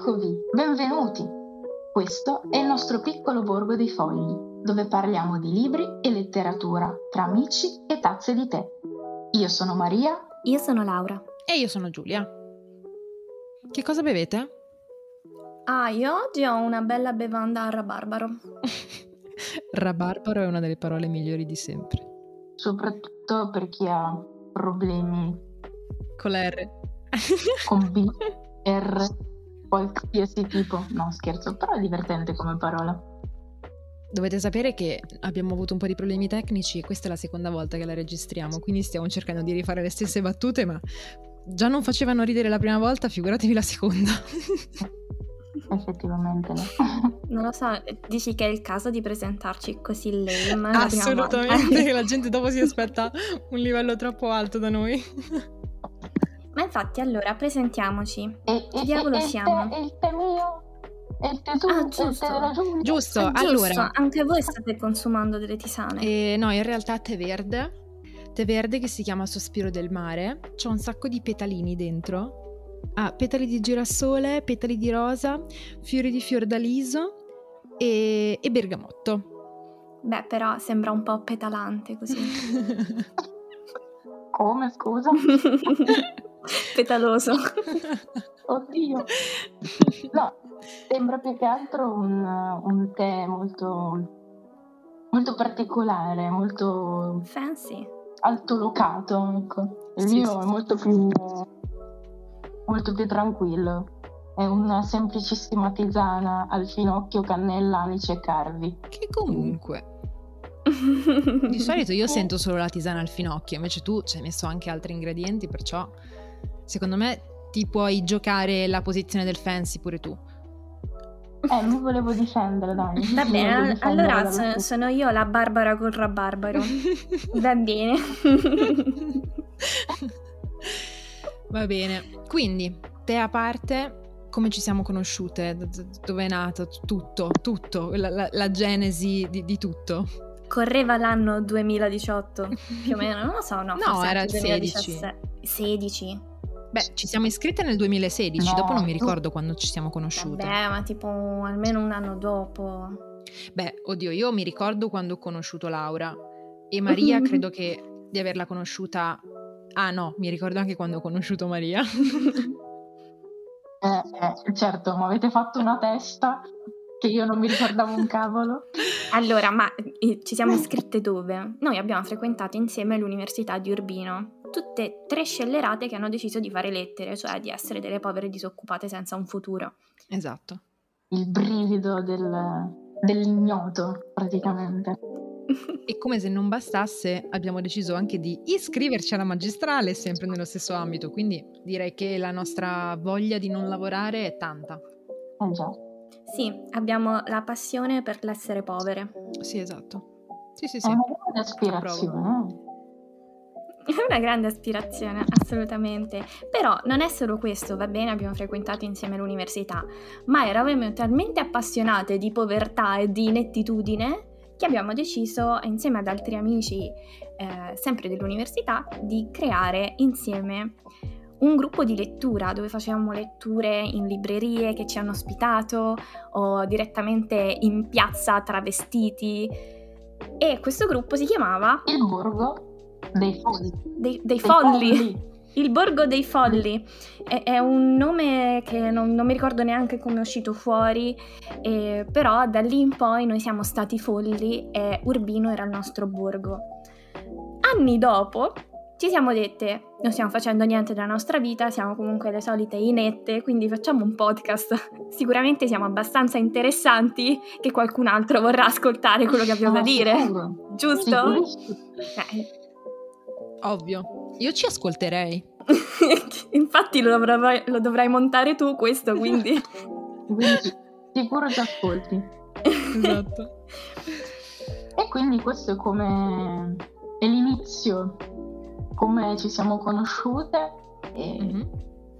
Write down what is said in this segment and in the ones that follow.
Eccovi, benvenuti! Questo è il nostro piccolo borgo dei fogli, dove parliamo di libri e letteratura tra amici e tazze di tè. Io sono Maria. Io sono Laura. E io sono Giulia. Che cosa bevete? Ah, io oggi ho una bella bevanda a rabarbaro. rabarbaro è una delle parole migliori di sempre. Soprattutto per chi ha problemi con la R. con B, R, qualsiasi tipo. No, scherzo, però è divertente come parola. Dovete sapere che abbiamo avuto un po' di problemi tecnici e questa è la seconda volta che la registriamo, quindi stiamo cercando di rifare le stesse battute, ma già non facevano ridere la prima volta, figuratevi la seconda. Effettivamente no. Non lo so, dici che è il caso di presentarci così lame? Assolutamente, la gente dopo si aspetta un livello troppo alto da noi. Ma infatti, allora, presentiamoci. E, Chi diavolo e, siamo? E il tè mio? E il tu? Ah, giusto. Giusto, giusto, allora. Anche voi state consumando delle tisane? Eh, no, in realtà tè verde. Tè verde che si chiama Sospiro del mare. C'è un sacco di petalini dentro. Ah, petali di girasole, petali di rosa, fiori di fiordaliso e, e bergamotto. Beh, però sembra un po' petalante così. Come, scusa? Petaloso. Oddio. No, sembra più che altro un, un tè molto, molto particolare, molto... Fancy. Altolocato, ecco. Il sì, mio sì. è molto più, molto più tranquillo. È una semplicissima tisana al finocchio, cannella, anice e carvi. Che comunque di solito io sento solo la tisana al finocchio, invece tu ci hai messo anche altri ingredienti, perciò secondo me ti puoi giocare la posizione del fancy pure tu. Eh, mi volevo difendere, dai. Va bene, allora so, sono io la Barbara col rabarbaro. Va bene. Va bene. Quindi, te a parte, come ci siamo conosciute? Dove è nato tutto, tutto, la, la, la genesi di, di tutto? correva l'anno 2018 più o meno, non lo so, no, no era il 16. 16. Beh, ci siamo iscritte nel 2016, no, dopo non mi ricordo tu... quando ci siamo conosciute. Beh, ma tipo almeno un anno dopo. Beh, oddio, io mi ricordo quando ho conosciuto Laura e Maria credo che di averla conosciuta... Ah no, mi ricordo anche quando ho conosciuto Maria. eh, eh, certo, ma avete fatto una testa che io non mi ricordavo un cavolo. Allora, ma eh, ci siamo iscritte dove? Noi abbiamo frequentato insieme l'Università di Urbino, tutte tre scellerate che hanno deciso di fare lettere, cioè di essere delle povere disoccupate senza un futuro. Esatto. Il brivido del, dell'ignoto, praticamente. E come se non bastasse, abbiamo deciso anche di iscriverci alla magistrale, sempre nello stesso ambito, quindi direi che la nostra voglia di non lavorare è tanta. Eh già. Sì, abbiamo la passione per l'essere povere. Sì, esatto. Sì, sì, sì. È una grande aspirazione. È una grande aspirazione, assolutamente. Però non è solo questo, va bene, abbiamo frequentato insieme l'università, ma eravamo talmente appassionate di povertà e di inettitudine che abbiamo deciso, insieme ad altri amici, eh, sempre dell'università, di creare insieme un gruppo di lettura dove facevamo letture in librerie che ci hanno ospitato o direttamente in piazza travestiti e questo gruppo si chiamava Il Borgo dei Folli. Dei, dei, dei folli. folli. Il Borgo dei Folli è, è un nome che non, non, mi ricordo neanche come è uscito fuori, eh, però da lì in poi noi siamo stati folli e Urbino era il nostro borgo. Anni dopo ci siamo dette, non stiamo facendo niente della nostra vita, siamo comunque le solite inette, quindi facciamo un podcast. Sicuramente siamo abbastanza interessanti che qualcun altro vorrà ascoltare quello che abbiamo da dire. Giusto? Eh. Ovvio. Io ci ascolterei. Infatti lo dovrai, lo dovrai, montare tu questo, quindi... quindi sicuro ci ascolti. Esatto. e quindi questo è come... è l'inizio come ci siamo conosciute e, mm-hmm.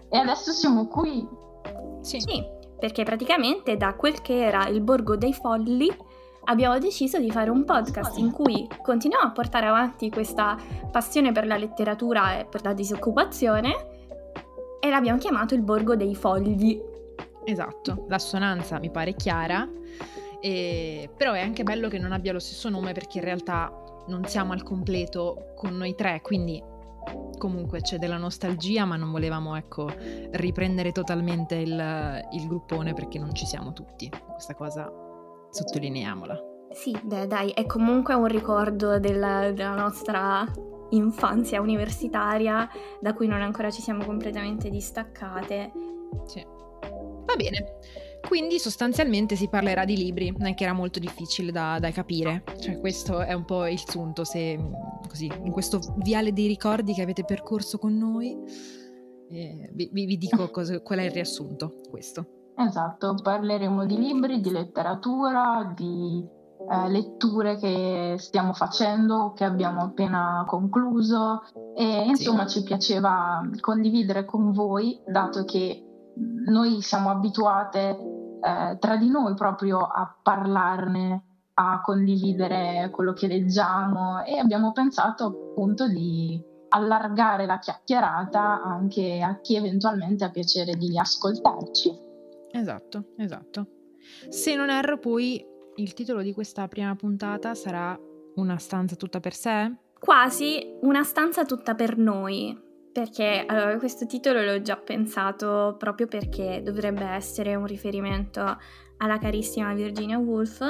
e adesso siamo qui. Sì. sì, perché praticamente da quel che era il Borgo dei Folli abbiamo deciso di fare un podcast in cui continuiamo a portare avanti questa passione per la letteratura e per la disoccupazione e l'abbiamo chiamato il Borgo dei Fogli. Esatto, l'assonanza mi pare chiara, e... però è anche bello che non abbia lo stesso nome perché in realtà non siamo al completo con noi tre, quindi comunque c'è della nostalgia, ma non volevamo ecco, riprendere totalmente il, il gruppone perché non ci siamo tutti. Questa cosa sottolineiamola. Sì, beh, dai, è comunque un ricordo della, della nostra infanzia universitaria da cui non ancora ci siamo completamente distaccate. Sì. Va bene. Quindi sostanzialmente si parlerà di libri, che era molto difficile da, da, capire, cioè questo è un po' il sunto, se così, in questo viale dei ricordi che avete percorso con noi, eh, vi, vi, dico cosa, qual è il riassunto, questo. Esatto, parleremo di libri, di letteratura, di eh, letture che stiamo facendo, che abbiamo appena concluso e insomma sì. ci piaceva condividere con voi, dato che noi siamo abituate eh, tra di noi proprio a parlarne, a condividere quello che leggiamo e abbiamo pensato appunto di allargare la chiacchierata anche a chi eventualmente ha piacere di ascoltarci. Esatto, esatto. Se non erro poi il titolo di questa prima puntata sarà Una stanza tutta per sé? Quasi una stanza tutta per noi, perché allora, questo titolo l'ho già pensato proprio perché dovrebbe essere un riferimento alla carissima Virginia Woolf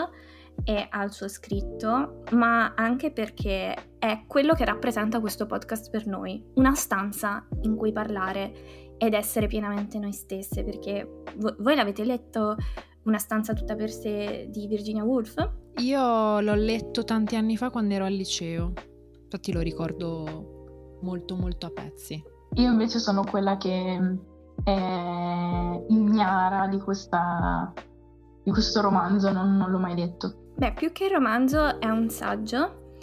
e al suo scritto, ma anche perché è quello che rappresenta questo podcast per noi, una stanza in cui parlare ed essere pienamente noi stesse, perché vo- voi l'avete letto una stanza tutta per sé di Virginia Woolf? Io l'ho letto tanti anni fa quando ero al liceo, infatti lo ricordo molto molto a pezzi. Io invece sono quella che è ignara di, questa, di questo romanzo, non, non l'ho mai letto. Beh, più che romanzo è un saggio,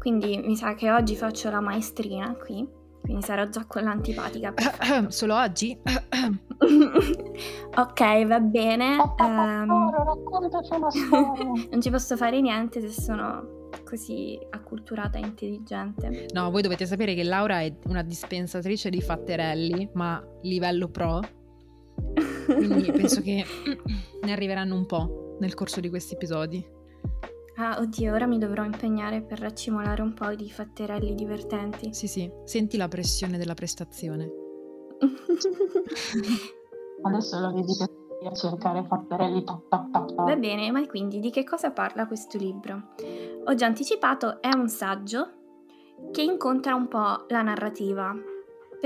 quindi mi sa che oggi faccio la maestrina qui quindi sarò già con l'antipatica. Solo oggi? ok, va bene. um, non ci posso fare niente se sono così acculturata e intelligente. No, voi dovete sapere che Laura è una dispensatrice di fatterelli, ma livello pro. Quindi penso che ne arriveranno un po' nel corso di questi episodi. Ah, oddio, ora mi dovrò impegnare per raccimolare un po' di fatterelli divertenti. Sì, sì, senti la pressione della prestazione. Adesso lo vedi che a cercare fatterelli top, top, top, top. Va bene, ma quindi di che cosa parla questo libro? Ho già anticipato, è un saggio che incontra un po' la narrativa,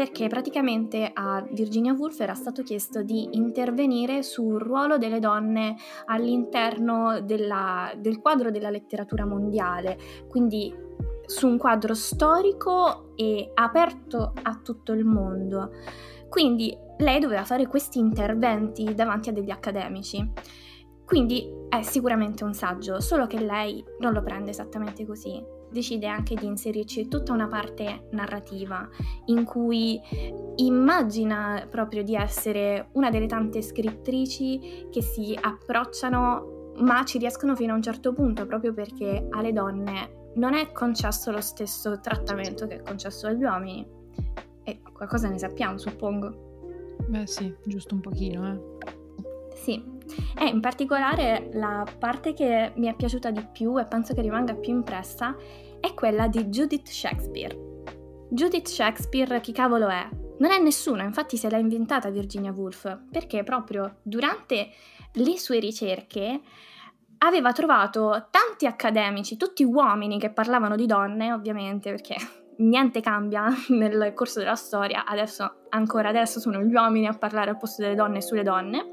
perché praticamente a Virginia Woolf era stato chiesto di intervenire sul ruolo delle donne all'interno della, del quadro della letteratura mondiale, quindi su un quadro storico e aperto a tutto il mondo. Quindi lei doveva fare questi interventi davanti a degli accademici. Quindi è sicuramente un saggio, solo che lei non lo prende esattamente così decide anche di inserirci tutta una parte narrativa in cui immagina proprio di essere una delle tante scrittrici che si approcciano ma ci riescono fino a un certo punto proprio perché alle donne non è concesso lo stesso trattamento che è concesso agli uomini e qualcosa ne sappiamo suppongo. Beh sì, giusto un pochino eh. Sì, e in particolare la parte che mi è piaciuta di più e penso che rimanga più impressa è quella di Judith Shakespeare. Judith Shakespeare chi cavolo è? Non è nessuno, infatti se l'ha inventata Virginia Woolf, perché proprio durante le sue ricerche aveva trovato tanti accademici, tutti uomini che parlavano di donne, ovviamente, perché niente cambia nel corso della storia, adesso, ancora adesso sono gli uomini a parlare al posto delle donne sulle donne,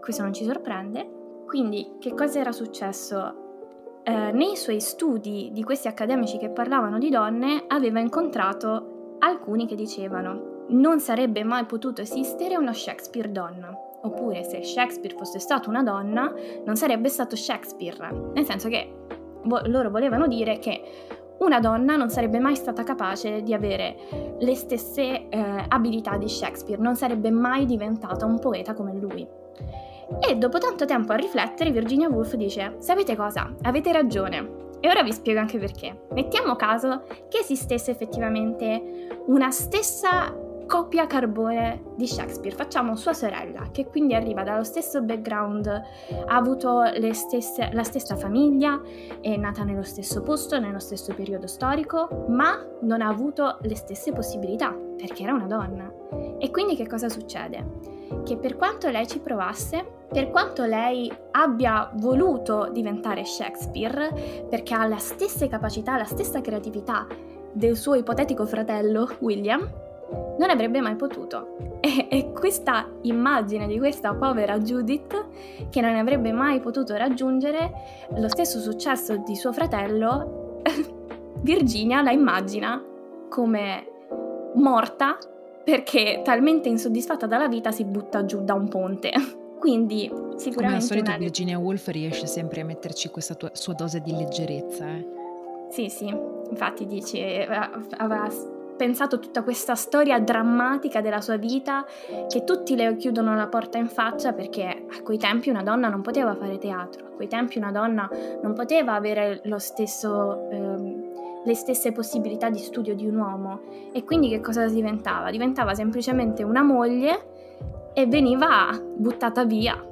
questo non ci sorprende. Quindi che cosa era successo? Eh, nei suoi studi di questi accademici che parlavano di donne aveva incontrato alcuni che dicevano non sarebbe mai potuto esistere uno Shakespeare donna. Oppure se Shakespeare fosse stato una donna, non sarebbe stato Shakespeare. Nel senso che vo- loro volevano dire che una donna non sarebbe mai stata capace di avere le stesse eh, abilità di Shakespeare, non sarebbe mai diventata un poeta come lui. E dopo tanto tempo a riflettere, Virginia Woolf dice: Sapete cosa? Avete ragione. E ora vi spiego anche perché. Mettiamo caso che esistesse effettivamente una stessa copia carbone di Shakespeare, facciamo sua sorella, che quindi arriva dallo stesso background, ha avuto stesse, la stessa famiglia, è nata nello stesso posto, nello stesso periodo storico, ma non ha avuto le stesse possibilità, perché era una donna. E quindi che cosa succede? Che per quanto lei ci provasse, per quanto lei abbia voluto diventare Shakespeare, perché ha le stesse capacità, la stessa creatività del suo ipotetico fratello William, non avrebbe mai potuto. E, e, questa immagine di questa povera Judith, che non avrebbe mai potuto raggiungere lo stesso successo di suo fratello, Virginia la immagina come morta perché talmente insoddisfatta dalla vita si butta giù da un ponte. Quindi sicuramente... Come al solito Virginia Woolf riesce sempre a metterci questa tua, sua dose di leggerezza. Eh. Sì, sì, infatti dici, aveva pensato tutta questa storia drammatica della sua vita che tutti le chiudono la porta in faccia perché a quei tempi una donna non poteva fare teatro, a quei tempi una donna non poteva avere stesso, ehm, le stesse possibilità di studio di un uomo e quindi che cosa diventava? Diventava semplicemente una moglie e veniva buttata via,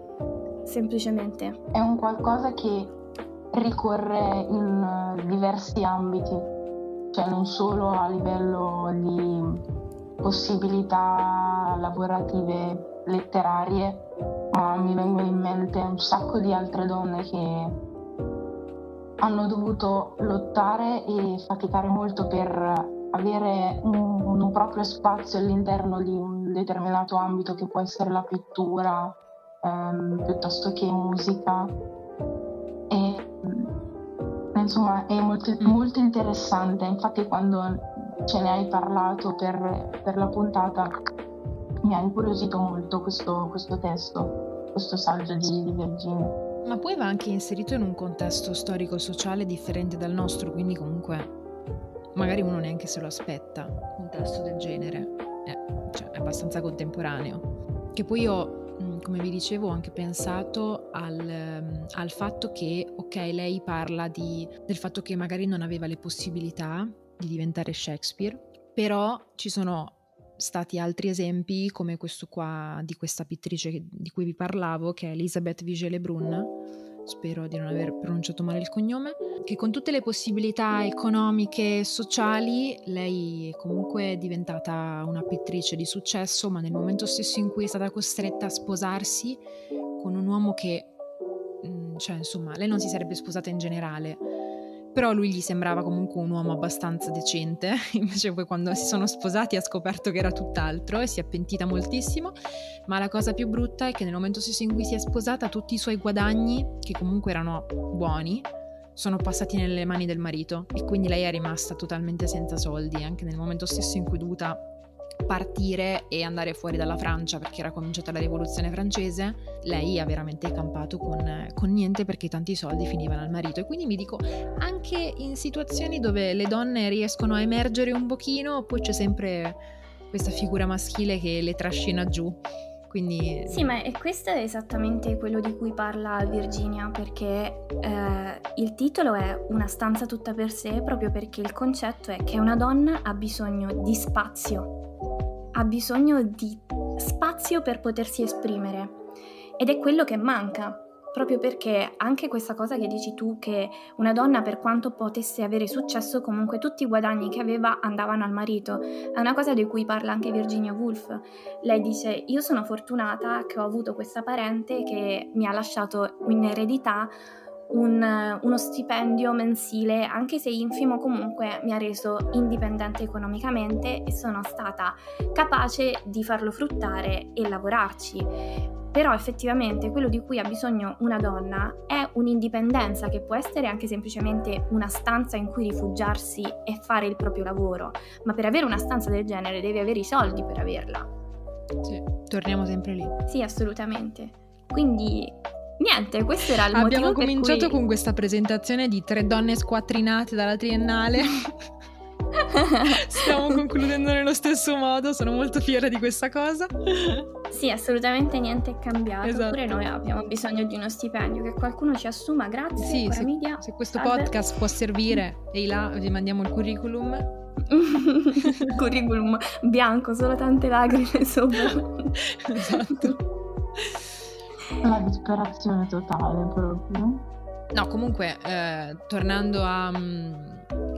semplicemente. È un qualcosa che ricorre in diversi ambiti cioè non solo a livello di possibilità lavorative letterarie, ma mi vengono in mente un sacco di altre donne che hanno dovuto lottare e faticare molto per avere un, un proprio spazio all'interno di un determinato ambito che può essere la pittura ehm, piuttosto che musica. E insomma è molto, molto interessante, infatti quando ce ne hai parlato per, per la puntata mi ha incuriosito molto questo, questo testo, questo saggio di, di Virginia. Ma poi va anche inserito in un contesto storico-sociale differente dal nostro, quindi comunque magari uno neanche se lo aspetta, un testo del genere, è, cioè, è abbastanza contemporaneo. Che poi io Mm, come vi dicevo, ho anche pensato al, mm, al fatto che, ok, lei parla di, del fatto che magari non aveva le possibilità di diventare Shakespeare, però ci sono stati altri esempi come questo qua di questa pittrice di cui vi parlavo, che è Elisabeth Vigée-Lebrun, spero di non aver pronunciato male il cognome, che con tutte le possibilità economiche e sociali lei comunque è diventata una pittrice di successo, ma nel momento stesso in cui è stata costretta a sposarsi con un uomo che, mm, cioè insomma, lei non si sarebbe sposata in generale, però lui gli sembrava comunque un uomo abbastanza decente, invece poi quando si sono sposati ha scoperto che era tutt'altro e si è pentita moltissimo, ma la cosa più brutta è che nel momento stesso in cui si è sposata tutti i suoi guadagni, che comunque erano buoni, sono passati nelle mani del marito. E quindi lei è rimasta totalmente senza soldi, anche nel momento stesso in cui è dovuta partire e andare fuori dalla Francia perché era cominciata la rivoluzione francese, lei ha veramente campato con, con, niente perché tanti soldi finivano al marito. E quindi mi dico, anche in situazioni dove le donne riescono a emergere un pochino, poi c'è sempre questa figura maschile che le trascina giù. Quindi... Sì, ma questo è esattamente quello di cui parla Virginia, perché eh, il titolo è Una stanza tutta per sé, proprio perché il concetto è che una donna ha bisogno di spazio ha bisogno di spazio per potersi esprimere. Ed è quello che manca, proprio perché anche questa cosa che dici tu, che una donna per quanto potesse avere successo, comunque tutti i guadagni che aveva andavano al marito, è una cosa di cui parla anche Virginia Woolf. Lei dice, io sono fortunata che ho avuto questa parente che mi ha lasciato in eredità un, uno stipendio mensile, anche se infimo comunque mi ha reso indipendente economicamente e sono stata capace di farlo fruttare e lavorarci. Però effettivamente quello di cui ha bisogno una donna è un'indipendenza che può essere anche semplicemente una stanza in cui rifugiarsi e fare il proprio lavoro, ma per avere una stanza del genere devi avere i soldi per averla. Sì, torniamo sempre lì. Sì, assolutamente. Quindi Niente, questo era il Abbiamo motivo cominciato cui... con questa presentazione di tre donne squattrinate dalla triennale. Stiamo concludendo nello stesso modo, sono molto fiera di questa cosa. Sì, assolutamente niente è cambiato. Esatto. Pure noi abbiamo bisogno di uno stipendio, che qualcuno ci assuma. Grazie, Sì, se, Media. se questo Salve. podcast può servire, ehi là, vi mandiamo il curriculum. Curriculum bianco, solo tante lacrime sopra. esatto. La disperazione totale proprio. No, comunque, eh, tornando a, mm,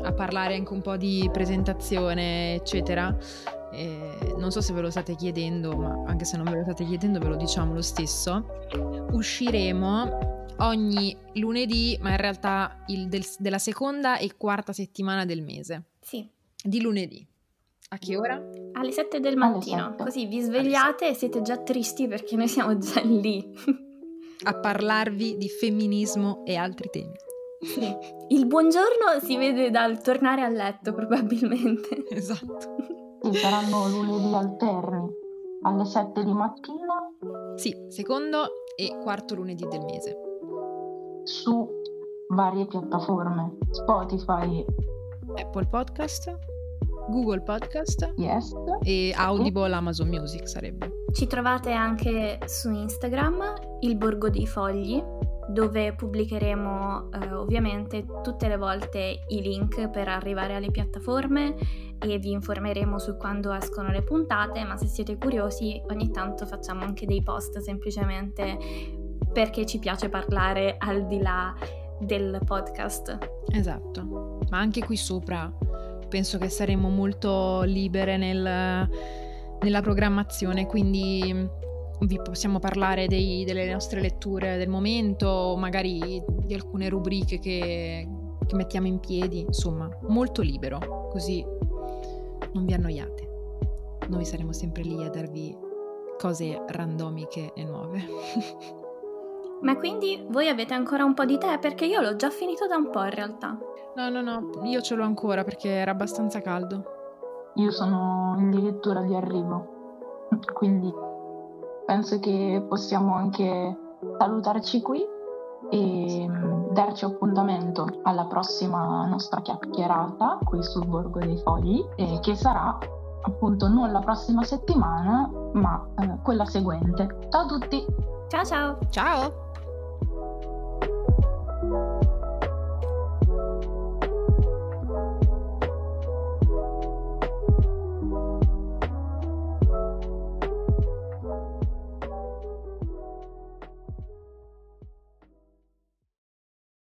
a parlare anche un po' di presentazione, eccetera, eh, non so se ve lo state chiedendo, ma anche se non ve lo state chiedendo, ve lo diciamo lo stesso. Usciremo ogni lunedì, ma in realtà il del- della seconda e quarta settimana del mese. Sì, Di lunedì. A che ora? alle 7 del mattino. Così vi svegliate e siete già tristi perché noi siamo già lì. A parlarvi di femminismo e altri temi. Sì. Il buongiorno si vede dal tornare a letto, probabilmente. Esatto. Sì, saranno lunedì alterni alle 7 di mattina Sì, secondo e quarto lunedì del mese. su varie piattaforme. Spotify, Apple Podcast, Google Podcast yes. e Audible Amazon Music sarebbe. Ci trovate anche su Instagram, il Borgo dei Fogli, dove pubblicheremo eh, ovviamente tutte le volte i link per arrivare alle piattaforme e vi informeremo su quando escono le puntate, ma se siete curiosi ogni tanto facciamo anche dei post semplicemente perché ci piace parlare al di là del podcast. Esatto. Ma anche qui sopra penso che saremo molto libere nel- nella programmazione, quindi vi possiamo parlare dei- delle nostre letture del momento, magari di alcune rubriche che, che mettiamo in piedi, insomma, molto libero, così non vi annoiate. Noi saremo sempre lì a darvi cose randomiche e nuove. Ma quindi voi avete ancora un po' di tè? Perché io l'ho già finito da un po' in realtà. No, no, no, io ce l'ho ancora perché era abbastanza caldo. Io sono addirittura di arrivo, quindi penso che possiamo anche salutarci qui e darci appuntamento alla prossima nostra chiacchierata qui sul Borgo dei Fogli, eh, che sarà appunto non la prossima settimana, ma eh, quella seguente. Ciao a tutti! Ciao ciao! Ciao!